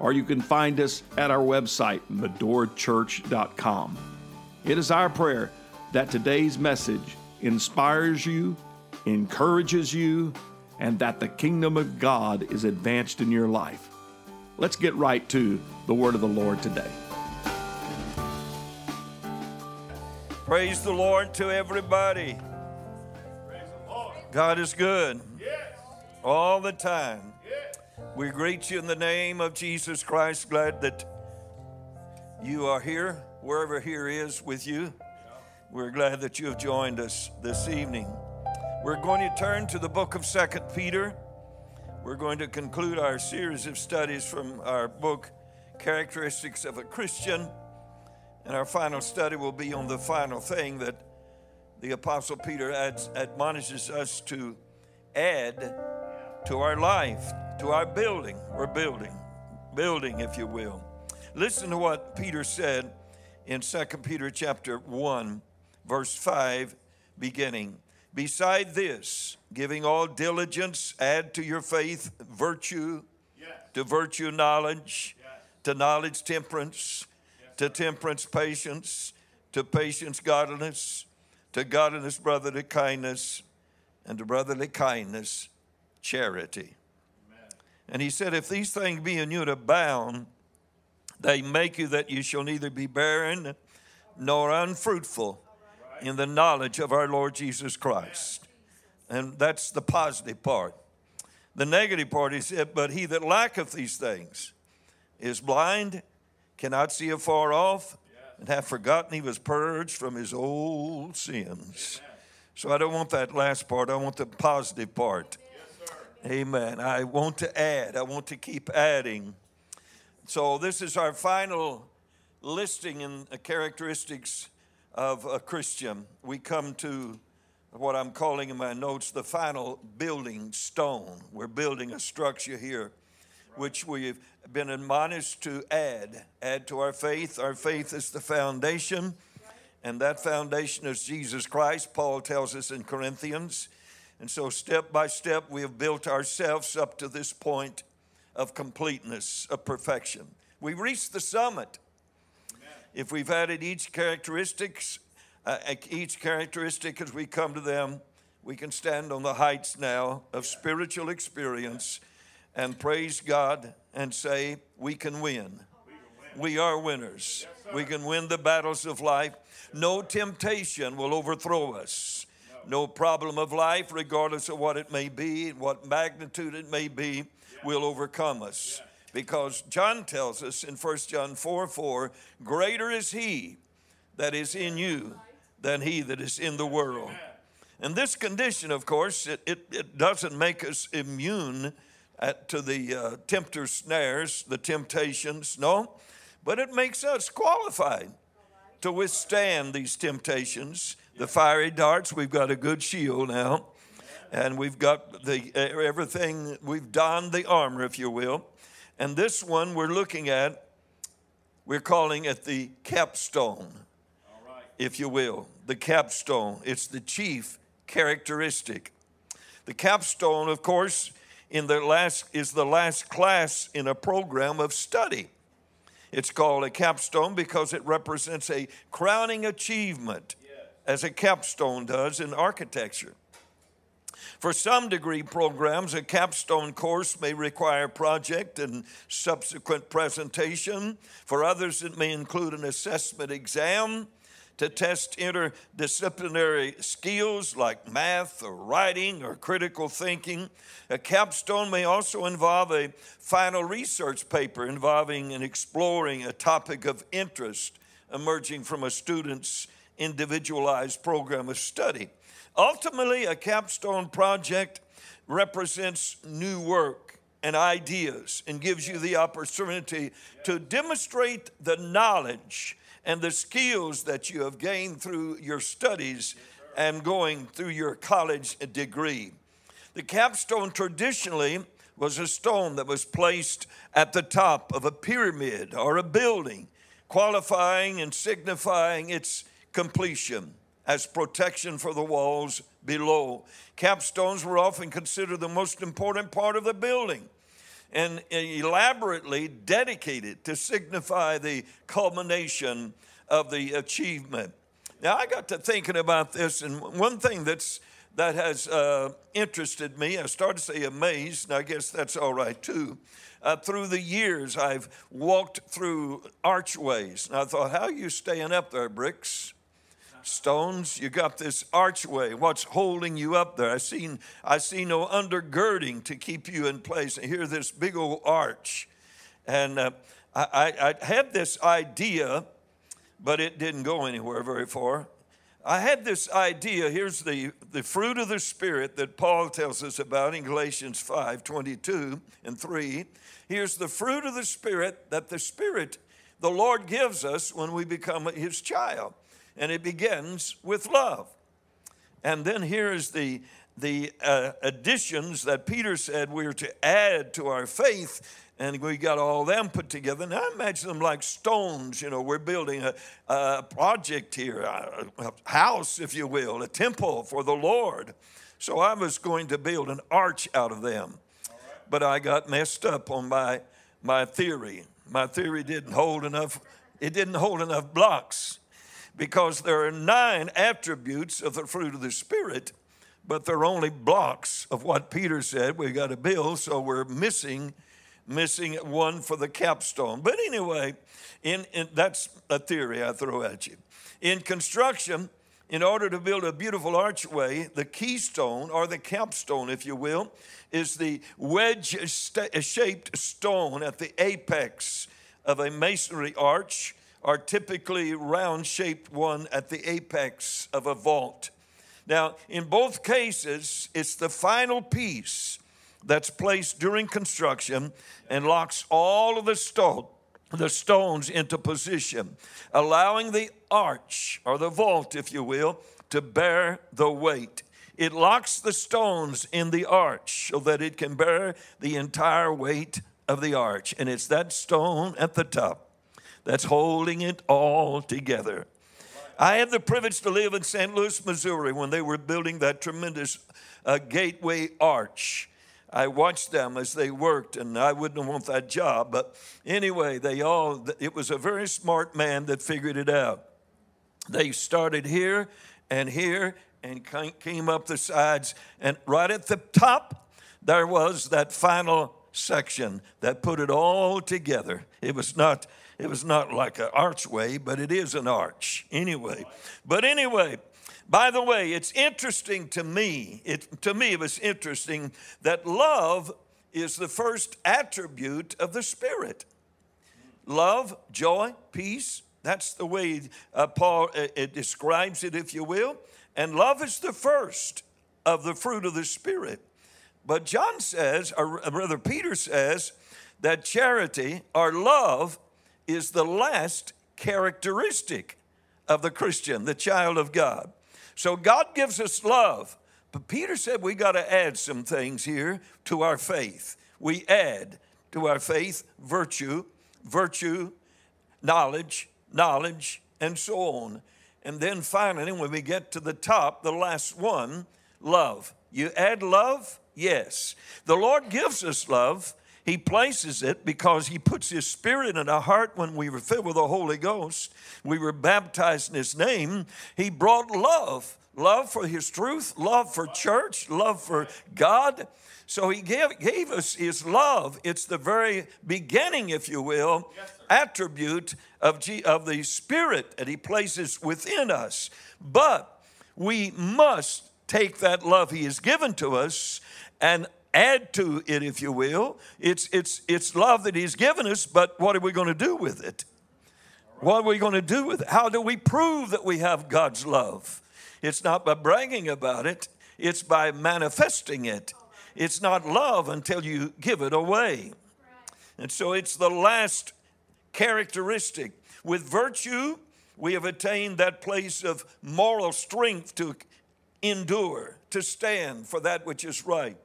or you can find us at our website, medorachurch.com. It is our prayer that today's message inspires you, encourages you, and that the kingdom of God is advanced in your life. Let's get right to the word of the Lord today. Praise the Lord to everybody. Lord. God is good all the time. We greet you in the name of Jesus Christ. Glad that you are here, wherever here is with you. We're glad that you have joined us this evening. We're going to turn to the book of Second Peter. We're going to conclude our series of studies from our book, Characteristics of a Christian. And our final study will be on the final thing that the Apostle Peter adds, admonishes us to add to our life to our building. We're building, building, if you will. Listen to what Peter said in 2 Peter chapter 1, verse 5, beginning. Beside this, giving all diligence, add to your faith virtue, yes. to virtue knowledge, yes. to knowledge temperance, yes, to temperance patience, to patience godliness, to godliness brotherly kindness, and to brotherly kindness charity. And he said, If these things be in you to abound, they make you that you shall neither be barren nor unfruitful in the knowledge of our Lord Jesus Christ. And that's the positive part. The negative part is, But he that lacketh these things is blind, cannot see afar off, and hath forgotten he was purged from his old sins. So I don't want that last part, I want the positive part. Amen. I want to add, I want to keep adding. So, this is our final listing in characteristics of a Christian. We come to what I'm calling in my notes the final building stone. We're building a structure here, which we've been admonished to add. Add to our faith. Our faith is the foundation, and that foundation is Jesus Christ, Paul tells us in Corinthians. And so, step by step, we have built ourselves up to this point of completeness, of perfection. We reached the summit. Amen. If we've added each characteristics, uh, each characteristic as we come to them, we can stand on the heights now of spiritual experience and praise God and say, We can win. We are winners. Yes, we can win the battles of life. No temptation will overthrow us no problem of life, regardless of what it may be, and what magnitude it may be, will overcome us. Because John tells us in 1 John 4 4, greater is he that is in you than he that is in the world. And this condition, of course, it, it, it doesn't make us immune at, to the uh, tempter's snares, the temptations, no, but it makes us qualified to withstand these temptations the fiery darts. We've got a good shield now. And we've got the everything, we've donned the armor, if you will. And this one we're looking at, we're calling it the capstone, if you will. The capstone. It's the chief characteristic. The capstone, of course, in the last is the last class in a program of study. It's called a capstone because it represents a crowning achievement as a capstone does in architecture. For some degree programs, a capstone course may require project and subsequent presentation. For others, it may include an assessment exam to test interdisciplinary skills like math or writing or critical thinking. A capstone may also involve a final research paper involving and exploring a topic of interest emerging from a student's individualized program of study. Ultimately, a capstone project represents new work and ideas and gives you the opportunity to demonstrate the knowledge and the skills that you have gained through your studies and going through your college degree. The capstone traditionally was a stone that was placed at the top of a pyramid or a building, qualifying and signifying its completion as protection for the walls below. Capstones were often considered the most important part of the building and elaborately dedicated to signify the culmination of the achievement. Now, I got to thinking about this, and one thing that's that has uh, interested me. I started to say amazed, and I guess that's all right too. Uh, through the years, I've walked through archways, and I thought, how are you staying up there, bricks? Stones. You got this archway. What's holding you up there? I seen I see no undergirding to keep you in place. And here, this big old arch, and uh, I, I, I had this idea, but it didn't go anywhere very far. I had this idea. Here's the, the fruit of the Spirit that Paul tells us about in Galatians 5 22 and 3. Here's the fruit of the Spirit that the Spirit, the Lord gives us when we become His child and it begins with love. And then here's the, the uh, additions that Peter said we are to add to our faith, and we got all them put together. Now I imagine them like stones. You know, we're building a, a project here, a, a house, if you will, a temple for the Lord. So I was going to build an arch out of them, but I got messed up on my my theory. My theory didn't hold enough. It didn't hold enough blocks because there are nine attributes of the fruit of the Spirit, but they're only blocks of what Peter said We've got to build, so we're missing missing one for the capstone. But anyway, in, in, that's a theory I throw at you. In construction, in order to build a beautiful archway, the keystone, or the capstone, if you will, is the wedge shaped stone at the apex of a masonry arch are typically round shaped one at the apex of a vault. Now, in both cases, it's the final piece that's placed during construction and locks all of the stone, the stones into position, allowing the arch or the vault, if you will, to bear the weight. It locks the stones in the arch so that it can bear the entire weight of the arch. And it's that stone at the top that's holding it all together. I had the privilege to live in St. Louis, Missouri when they were building that tremendous uh, gateway arch. I watched them as they worked, and I wouldn't want that job. But anyway, they all, it was a very smart man that figured it out. They started here and here and came up the sides, and right at the top, there was that final section that put it all together. It was not it was not like an archway, but it is an arch anyway. But anyway, by the way, it's interesting to me, it, to me, it was interesting that love is the first attribute of the Spirit. Love, joy, peace, that's the way uh, Paul uh, it describes it, if you will. And love is the first of the fruit of the Spirit. But John says, or rather, Peter says, that charity or love is the last characteristic of the Christian, the child of God. So God gives us love. But Peter said we got to add some things here to our faith. We add to our faith virtue, virtue, knowledge, knowledge, and so on. And then finally, when we get to the top, the last one, love. You add love? Yes. The Lord gives us love he places it because He puts His Spirit in our heart when we were filled with the Holy Ghost. We were baptized in His name. He brought love love for His truth, love for church, love for God. So He gave, gave us His love. It's the very beginning, if you will, yes, attribute of, G, of the Spirit that He places within us. But we must take that love He has given to us and add to it, if you will. It's, it's, it's love that He's given us, but what are we going to do with it? What are we going to do with it? How do we prove that we have God's love? It's not by bragging about it, it's by manifesting it. It's not love until you give it away. And so it's the last characteristic. With virtue, We have attained that place of moral strength to endure, to stand for that which is right.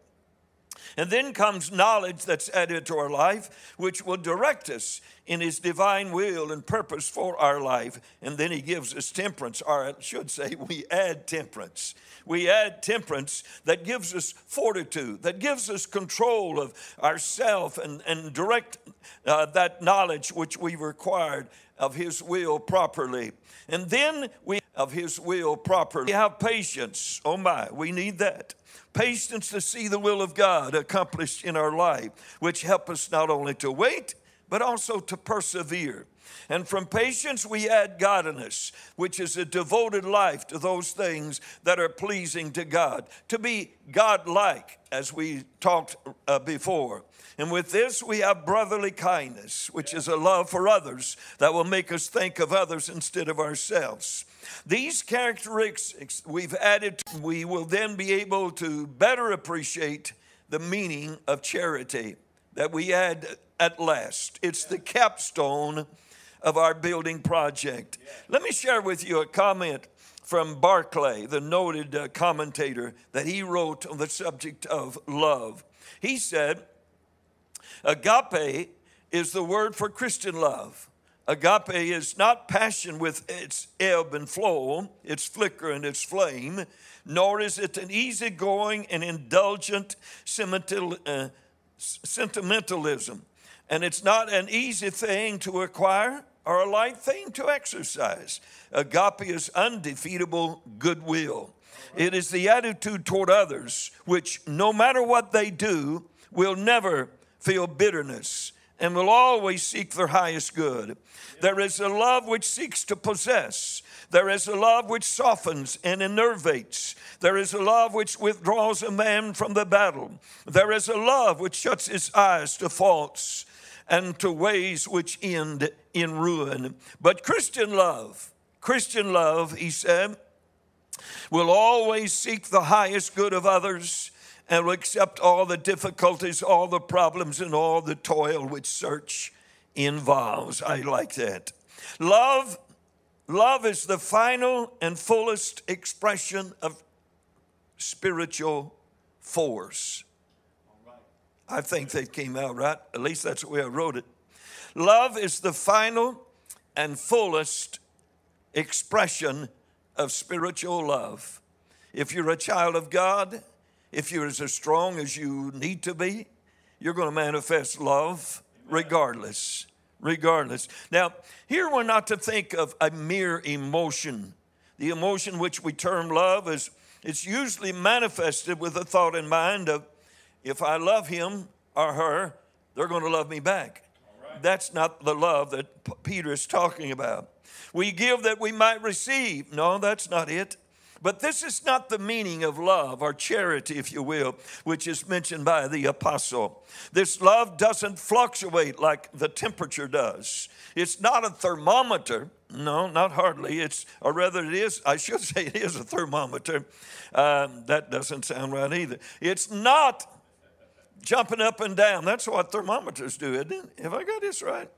And then comes knowledge that's added to our life, which will direct us in His divine will and purpose for our life. And then He gives us temperance, or I should say, we add temperance. We add temperance that gives us fortitude, that gives us control of ourself and, and direct uh, that knowledge which we required of His will properly. And then we of His will properly. We have patience. Oh my, we need that patience to see the will of God accomplished in our life, which help us not only to wait, but also to persevere. And from patience, we add godliness, which is a devoted life to those things that are pleasing to God, to be God-like, as we talked uh, before. And with this, we have brotherly kindness, which is a love for others that will make us think of others instead of ourselves. These characteristics we've added, we will then be able to better appreciate the meaning of charity that we had at last. It's the capstone of our building project. Let me share with you a comment from Barclay, the noted uh, commentator, that he wrote on the subject of love. He said, Agape is the word for Christian love. Agape is not passion with its ebb and flow, its flicker and its flame, nor is it an easygoing and indulgent uh, sentimentalism. And it's not an easy thing to acquire or a light thing to exercise. Agape is undefeatable goodwill. It is the attitude toward others which, no matter what they do, will never feel bitterness and will always seek their highest good. There is a love which seeks to possess. There is a love which softens and enervates. There is a love which withdraws a man from the battle. There is a love which shuts its eyes to faults and to ways which end in ruin. But Christian love, Christian love, he said, will always seek the highest good of others and will accept all the difficulties, all the problems, and all the toil which search involves. I like that. Love, love is the final and fullest expression of spiritual force. I think that came out right. At least that's the way I wrote it. Love is the final and fullest expression of spiritual love. If you're a child of God, if you're as strong as you need to be, you're going to manifest love regardless. Regardless. Now, here we're not to think of a mere emotion. The emotion which we term love is it's usually manifested with a thought in mind of if I love him or her, they're going to love me back. Right. That's not the love that Peter is talking about. We give that we might receive. No, that's not it. But this is not the meaning of love or charity, if you will, which is mentioned by the apostle. This love doesn't fluctuate like the temperature does. It's not a thermometer. No, not hardly. It's, or rather, it is, I should say it is a thermometer. Um, that doesn't sound right either. It's not jumping up and down. That's what thermometers do, isn't it? Have I got this right?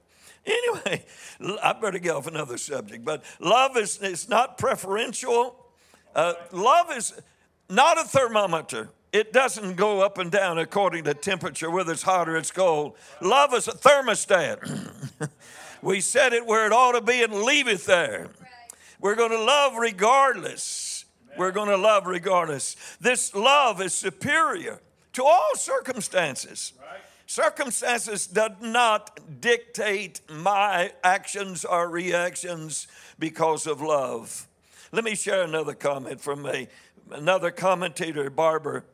Anyway, I better get off another subject. But love is, is not preferential. Uh, love is not a thermometer. It doesn't go up and down according to temperature, whether it's hot or it's cold. Love is a thermostat. we set it where it ought to be and leave it there. We're going to love regardless. We're going to love regardless. This love is superior to all circumstances. Circumstances do not dictate my actions or reactions because of love. Let me share another comment from a, another commentator, Barber.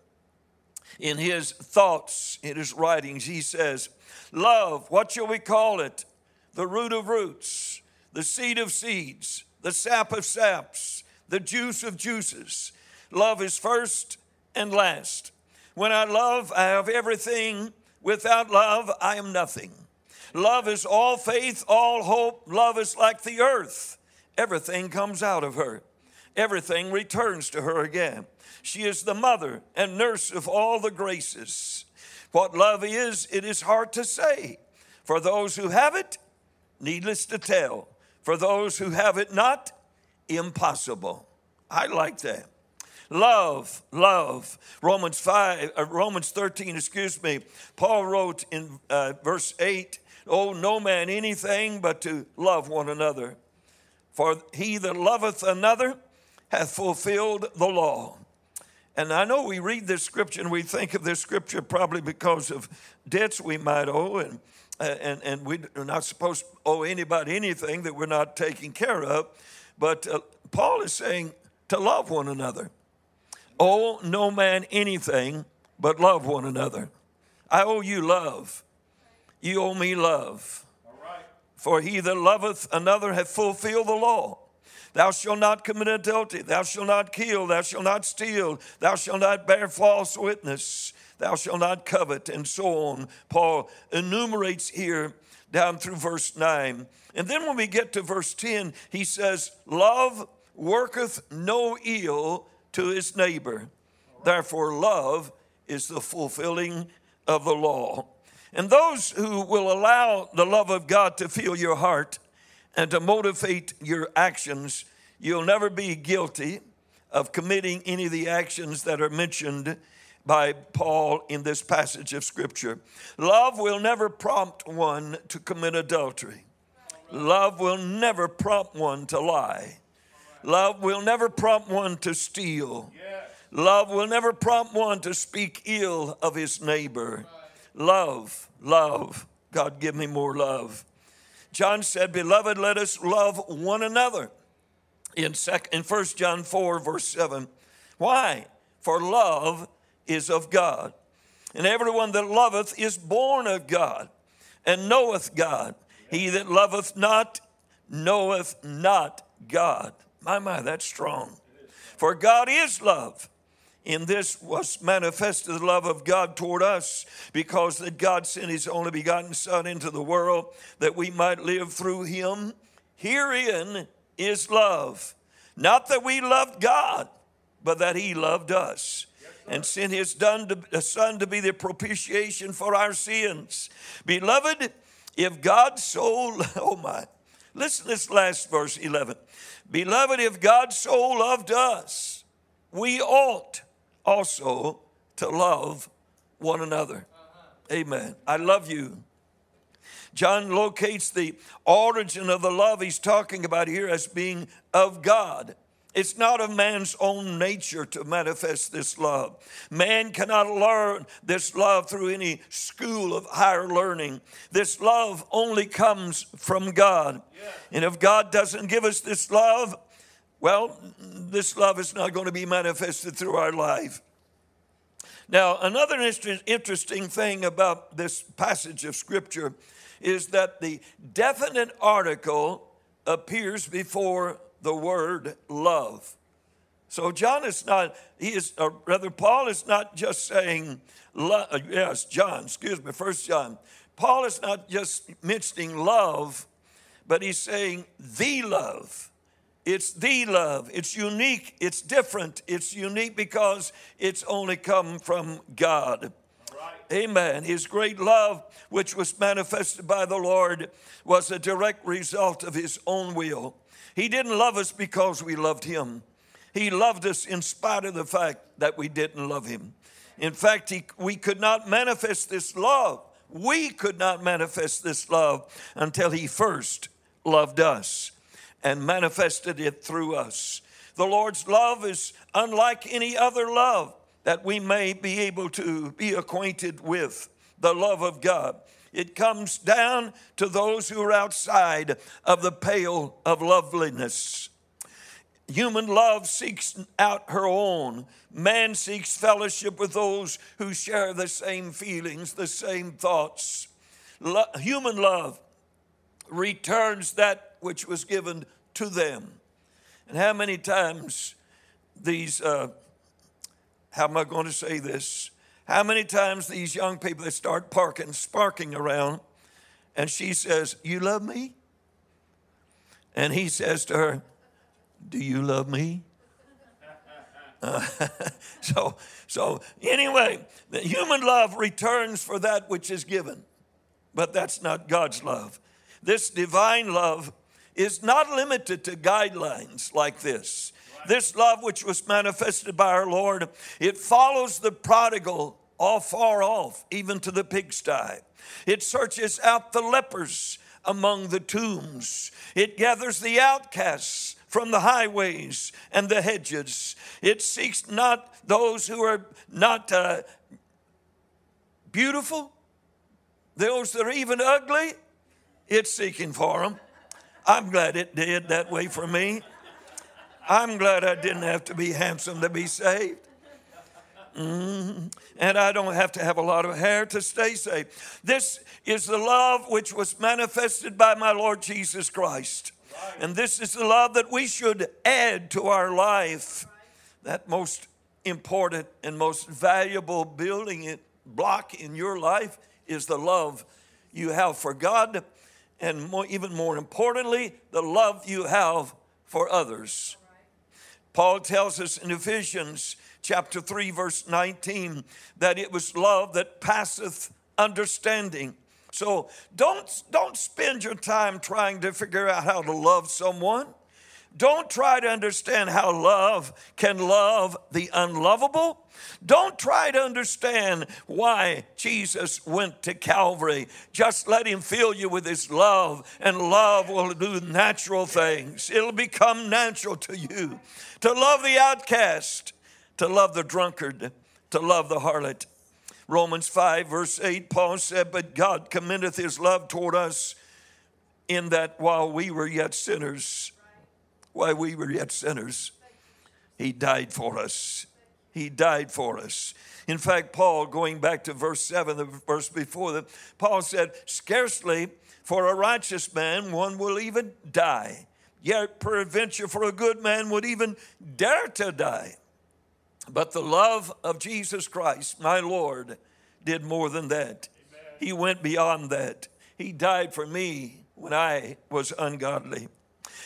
In his thoughts, in his writings, he says, Love, what shall we call it? The root of roots, the seed of seeds, the sap of saps, the juice of juices. Love is first and last. When I love, I have everything. Without love, I am nothing. Love is all faith, all hope. Love is like the earth. Everything comes out of her, everything returns to her again. She is the mother and nurse of all the graces. What love is, it is hard to say. For those who have it, needless to tell, for those who have it not impossible. I like that. Love, love. Romans 5, uh, Romans 13, excuse me. Paul wrote in uh, verse 8, Oh, no man anything but to love one another. For he that loveth another hath fulfilled the law. And I know we read this scripture and we think of this scripture probably because of debts we might owe, and, uh, and, and we're not supposed to owe anybody anything that we're not taking care of. But uh, Paul is saying to love one another. Owe no man anything but love one another. I owe you love. You owe me love. For he that loveth another hath fulfilled the law. Thou shalt not commit adultery. Thou shalt not kill. Thou shalt not steal. Thou shalt not bear false witness. Thou shalt not covet, and so on. Paul enumerates here down through verse 9. And then when we get to verse 10, he says, Love worketh no ill to his neighbor. Therefore, love is the fulfilling of the law. And those who will allow the love of God to fill your heart and to motivate your actions, you'll never be guilty of committing any of the actions that are mentioned by Paul in this passage of Scripture. Love will never prompt one to commit adultery. Love will never prompt one to lie. Love will never prompt one to steal. Love will never prompt one to speak ill of his neighbor. Love, love. God, give me more love. John said, Beloved, let us love one another. In, sec- in 1 John 4, verse 7. Why? For love is of God. And everyone that loveth is born of God and knoweth God. He that loveth not knoweth not God. My, my, that's strong. For God is love. In this was manifested the love of God toward us, because that God sent his only begotten Son into the world that we might live through him. Herein is love. Not that we loved God, but that he loved us and sent his uh, son to be the propitiation for our sins. Beloved, if God so, oh my, listen to this last verse 11. Beloved, if God so loved us, we ought also to love one another. Amen. I love you. John locates the origin of the love he's talking about here as being of God. It's not of man's own nature to manifest this love. Man cannot learn this love through any school of higher learning. This love only comes from God. And if God doesn't give us this love, well, this love is not going to be manifested through our life. Now, another interesting thing about this passage of Scripture is that the definite article appears before the word love. So John is not, he is, or rather, Paul is not just saying, love, yes, John, excuse me, First John. Paul is not just mentioning love, but he's saying the love. It's the love. It's unique. It's different. It's unique because it's only come from God. Amen. His great love, which was manifested by the Lord, was a direct result of His own will. He didn't love us because we loved Him, He loved us in spite of the fact that we didn't love Him. In fact, he, we could not manifest this love. We could not manifest this love until He first loved us and manifested it through us. The Lord's love is unlike any other love that we may be able to be acquainted with the love of God. It comes down to those who are outside of the pale of loveliness. Human love seeks out her own. Man seeks fellowship with those who share the same feelings, the same thoughts. Lo- human love returns that which was given to them. And how many times these, uh, how am I going to say this? How many times these young people that start parking, sparking around, and she says, You love me? And he says to her, Do you love me? Uh, so, so anyway, the human love returns for that which is given, but that's not God's love. This divine love is not limited to guidelines like this. This love, which was manifested by our Lord, it follows the prodigal all far off, even to the pigsty. It searches out the lepers among the tombs. It gathers the outcasts from the highways and the hedges. It seeks not those who are not uh, beautiful, those that are even ugly. It's seeking for them. I'm glad it did that way for me. I'm glad I didn't have to be handsome to be saved. Mm-hmm. And I don't have to have a lot of hair to stay safe. This is the love which was manifested by my Lord Jesus Christ. And this is the love that we should add to our life. That most important and most valuable building block in your life is the love you have for God, and more, even more importantly, the love you have for others. Paul tells us in Ephesians chapter 3, verse 19, that it was love that passeth understanding. So don't, don't spend your time trying to figure out how to love someone. Don't try to understand how love can love the unlovable. Don't try to understand why Jesus went to Calvary. Just let Him fill you with His love, and love will do natural things. It'll become natural to you to love the outcast, to love the drunkard, to love the harlot. Romans 5, verse 8, Paul said, But God commendeth His love toward us in that while we were yet sinners, while we were yet sinners, He died for us. He died for us. In fact, Paul, going back to verse 7, the verse before that, Paul said, Scarcely for a righteous man one will even die. Yet, peradventure, for a good man would even dare to die. But the love of Jesus Christ, my Lord, did more than that. Amen. He went beyond that. He died for me when I was ungodly.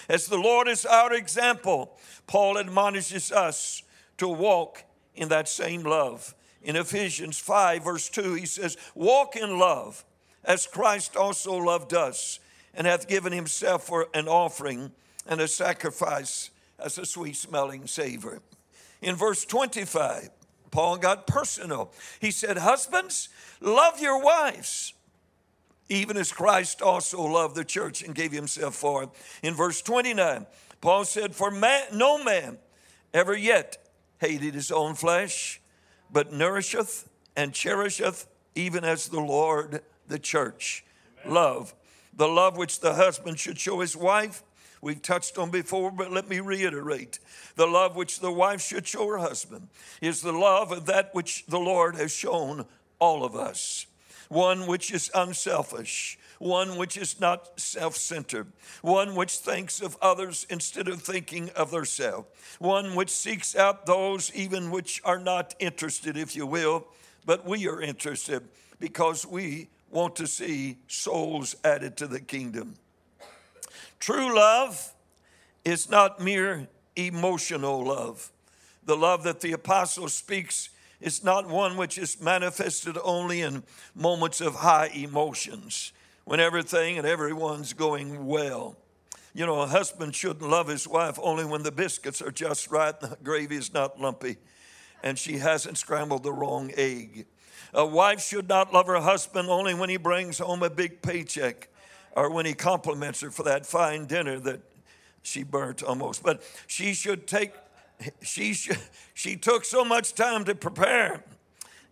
As the Lord is our example, Paul admonishes us to walk in that same love. In Ephesians 5, verse 2, he says, Walk in love as Christ also loved us and hath given himself for an offering and a sacrifice as a sweet smelling savor. In verse 25, Paul got personal. He said, Husbands, love your wives, even as Christ also loved the church and gave himself for it. In verse 29, Paul said, For man, no man ever yet hated his own flesh, but nourisheth and cherisheth, even as the Lord the church. Amen. Love, the love which the husband should show his wife. We've touched on before, but let me reiterate. The love which the wife should show her husband is the love of that which the Lord has shown all of us. One which is unselfish, one which is not self centered, one which thinks of others instead of thinking of themselves, one which seeks out those even which are not interested, if you will, but we are interested because we want to see souls added to the kingdom. True love is not mere emotional love. The love that the apostle speaks is not one which is manifested only in moments of high emotions when everything and everyone's going well. You know, a husband shouldn't love his wife only when the biscuits are just right, the gravy is not lumpy, and she hasn't scrambled the wrong egg. A wife should not love her husband only when he brings home a big paycheck or when he compliments her for that fine dinner that she burnt almost. But she should take, she, she took so much time to prepare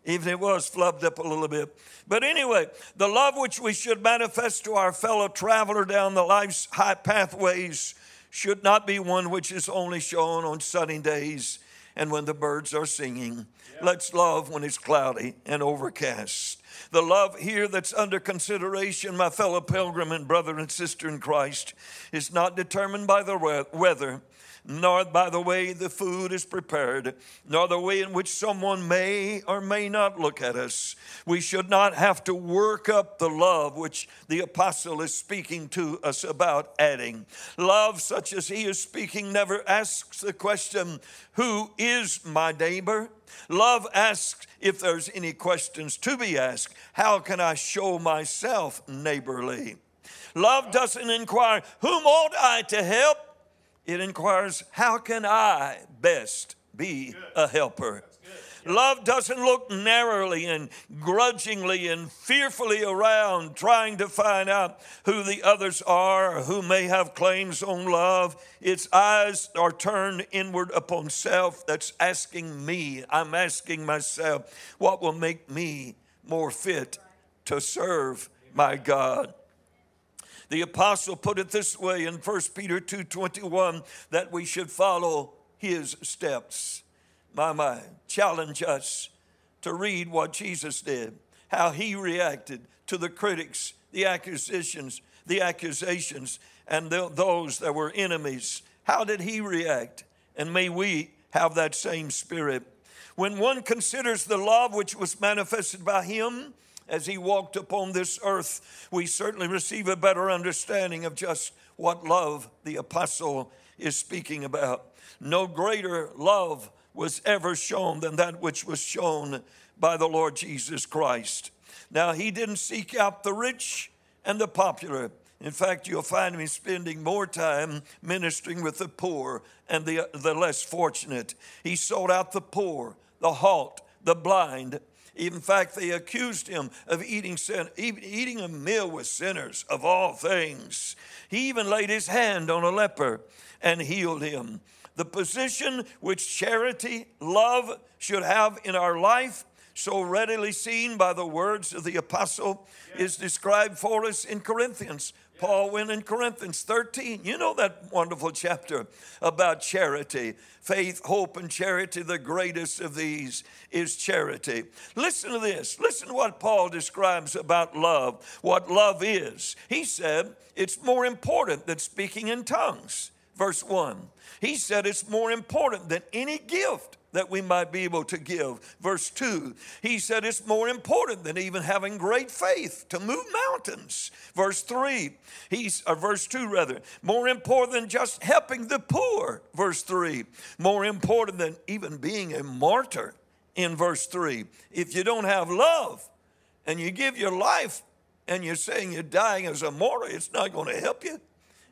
even it was flubbed up a little bit. But anyway, the love which we should manifest to our fellow traveler down the life's high pathways should not be one which is only shown on sunny days and when the birds are singing. Yeah. Let's love when it's cloudy and overcast. The love here that's under consideration, my fellow pilgrim and brother and sister in Christ, is not determined by the weather nor by the way the food is prepared, nor the way in which someone may or may not look at us. We should not have to work up the love which the apostle is speaking to us about adding. Love, such as he is speaking, never asks the question, Who is my neighbor? Love asks if there's any questions to be asked, How can I show myself neighborly? Love doesn't inquire, whom ought I to help? It inquires, how can I best be a helper? Love doesn't look narrowly and grudgingly and fearfully around trying to find out who the others are who may have claims on love. Its eyes are turned inward upon self. That's asking me. I'm asking myself, what will make me more fit to serve my God? The apostle put it this way in 1 Peter 2:21 that we should follow his steps my mind, challenge us to read what Jesus did, how he reacted to the critics, the accusations, the accusations, and the, those that were enemies. How did he react? And may we have that same spirit. When one considers the love which was manifested by him as he walked upon this earth, we certainly receive a better understanding of just what love the apostle is speaking about. No greater love was ever shown than that which was shown by the Lord Jesus Christ. Now, he didn't seek out the rich and the popular. In fact, you'll find me spending more time ministering with the poor and the, the less fortunate. He sought out the poor, the halt, the blind. In fact, they accused him of eating, sin, eating a meal with sinners of all things. He even laid his hand on a leper and healed him. The position which charity, love should have in our life, so readily seen by the words of the apostle, is described for us in Corinthians. Paul went in Corinthians 13. You know that wonderful chapter about charity. Faith, hope, and charity, the greatest of these is charity. Listen to this. Listen to what Paul describes about love, what love is. He said it's more important than speaking in tongues. Verse 1. He said it's more important than any gift that we might be able to give. Verse 2, he said it's more important than even having great faith to move mountains. Verse 3, he's, or verse 2 rather, more important than just helping the poor. Verse 3, more important than even being a martyr. In verse 3, if you don't have love and you give your life and you're saying you're dying as a martyr, it's not going to help you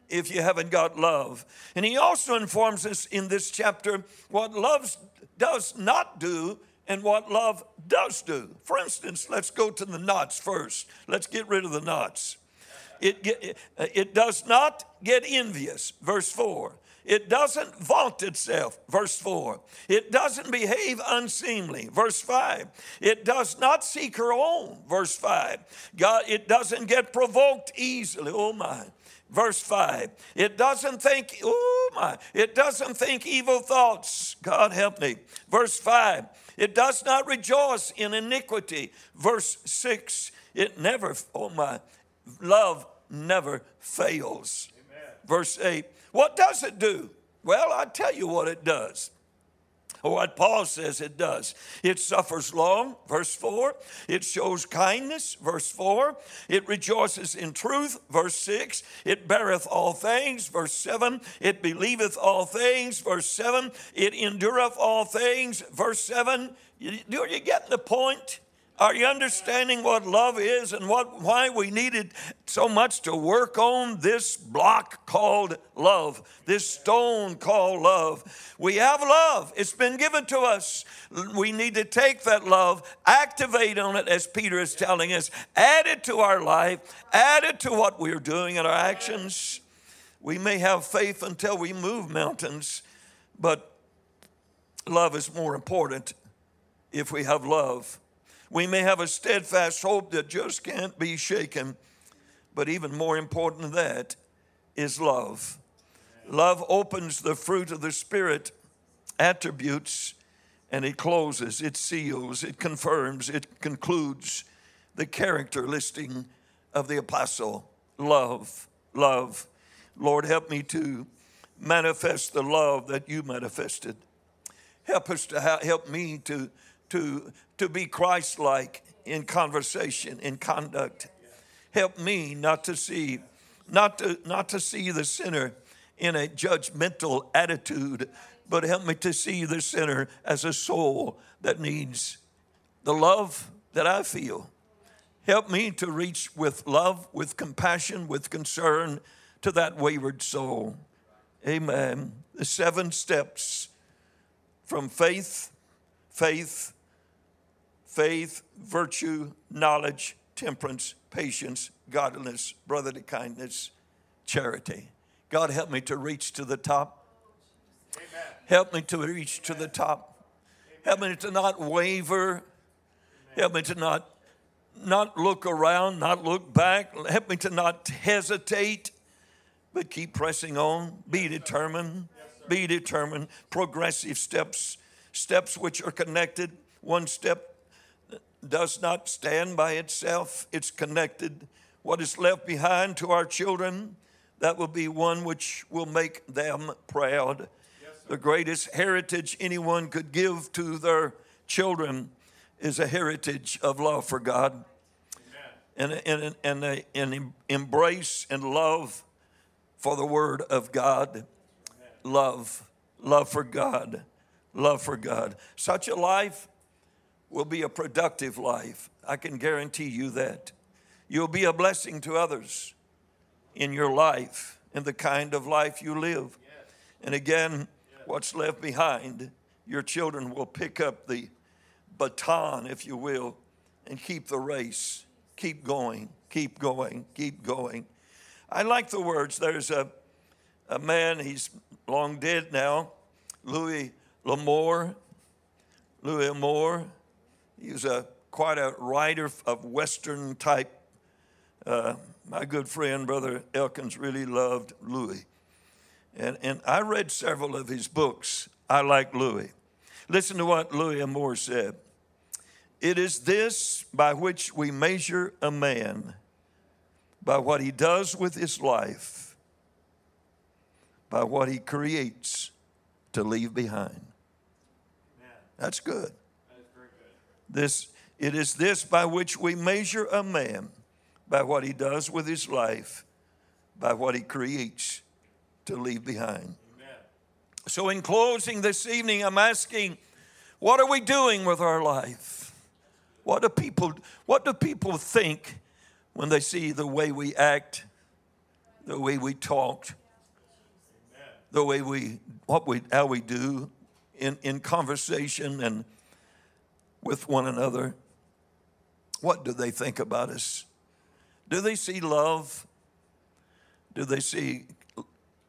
if you haven't got love. And he also informs us in this chapter what love does not do and what love does do. For instance, let's go to the knots first. Let's get rid of the knots. It, it, does not get envious, verse 4. It doesn't vaunt itself, verse 4. It doesn't behave unseemly, verse 5. It does not seek her own, verse 5. God, it doesn't get provoked easily, oh my. Verse 5. It doesn't think, oh my, it doesn't think evil thoughts. God help me. Verse 5. It does not rejoice in iniquity. Verse 6. It never, oh my, love never fails. Amen. Verse 8. What does it do? Well, i tell you what it does or what Paul says it does. It suffers long, verse 4. It shows kindness, verse 4. It rejoices in truth, verse 6. It beareth all things, verse 7. It believeth all things, verse 7. It endureth all things, verse 7. Do you get the point? Are you understanding what love is and what why we needed so much to work on this block called love, this stone called love? We have love. It's been given to us. We need to take that love, activate on it as Peter is telling us, add it to our life, add it to what we're doing in our actions. We may have faith until we move mountains, but love is more important if we have love we may have a steadfast hope that just can't be shaken, but even more important than that is love. Love opens the fruit of the Spirit attributes and it closes, it seals, it confirms, it concludes the character listing of the apostle. Love, love. Lord, help me to manifest the love that you manifested. Help us to ha- help me to to, to be Christ like in conversation, in conduct. Help me not to see, not to, not to see the sinner in a judgmental attitude, but help me to see the sinner as a soul that needs the love that I feel. Help me to reach with love, with compassion, with concern to that wayward soul. Amen. The seven steps from faith, faith, faith, virtue, knowledge, temperance, patience, godliness, brotherly kindness, charity. God, help me to reach to the top. Amen. Help me to reach to the top. Help me to not waver. Help me to not not look around, not look back. Help me to not hesitate, but keep pressing on. Be determined. Be determined. Progressive steps, steps which are connected. One step does not stand by itself, it's connected. What is left behind to our children, that will be one which will make them proud. Yes, the greatest heritage anyone could give to their children is a heritage of love for God Amen. and, and, and, and embrace and love for the Word of God. Amen. Love, love for God, love for God. Such a life will be a productive life. I can guarantee you that. You'll be a blessing to others in your life in the kind of life you live. And again, what's left behind, your children will pick up the baton, if you will, and keep the race. Keep going, keep going, keep going. I like the words. There's a, a man, he's long dead now, Louis L'Amour. Louis L'Amour. He was a, quite a writer of Western type. Uh, my good friend, Brother Elkins, really loved Louis. And, and I read several of his books. I like Louis. Listen to what Louis L'Amour said. It is this by which we measure a man by what he does with his life, by what he creates to leave behind. That's good. This, it is this by which we measure a man by what he does with his life, by what he creates to leave behind. Amen. So, in closing this evening, I'm asking, what are we doing with our life? What do people, what do people think when they see the way we act, the way we talk, the way we, what we, how we do in, in conversation and with one another, what do they think about us? Do they see love? Do they see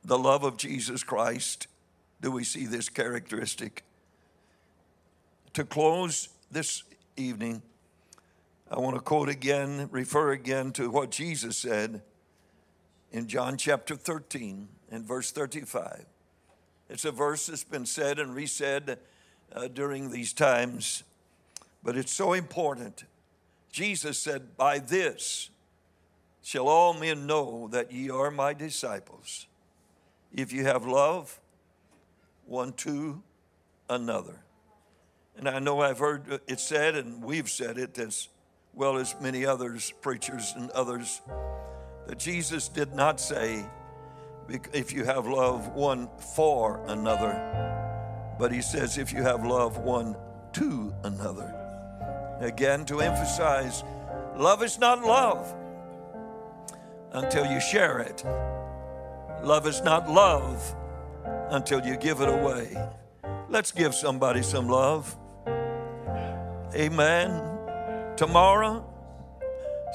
the love of Jesus Christ? Do we see this characteristic? To close this evening, I want to quote again, refer again to what Jesus said in John chapter 13 and verse 35. It's a verse that's been said and resaid uh, during these times but it's so important. Jesus said, By this shall all men know that ye are my disciples, if you have love one to another. And I know I've heard it said, and we've said it as well as many others, preachers and others, that Jesus did not say, if you have love one for another, but he says, if you have love one to another. Again, to emphasize love is not love until you share it. Love is not love until you give it away. Let's give somebody some love. Amen. Tomorrow,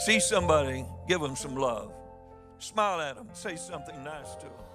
see somebody, give them some love. Smile at them, say something nice to them.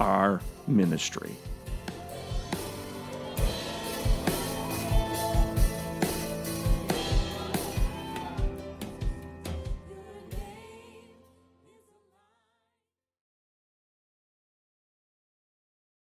our ministry.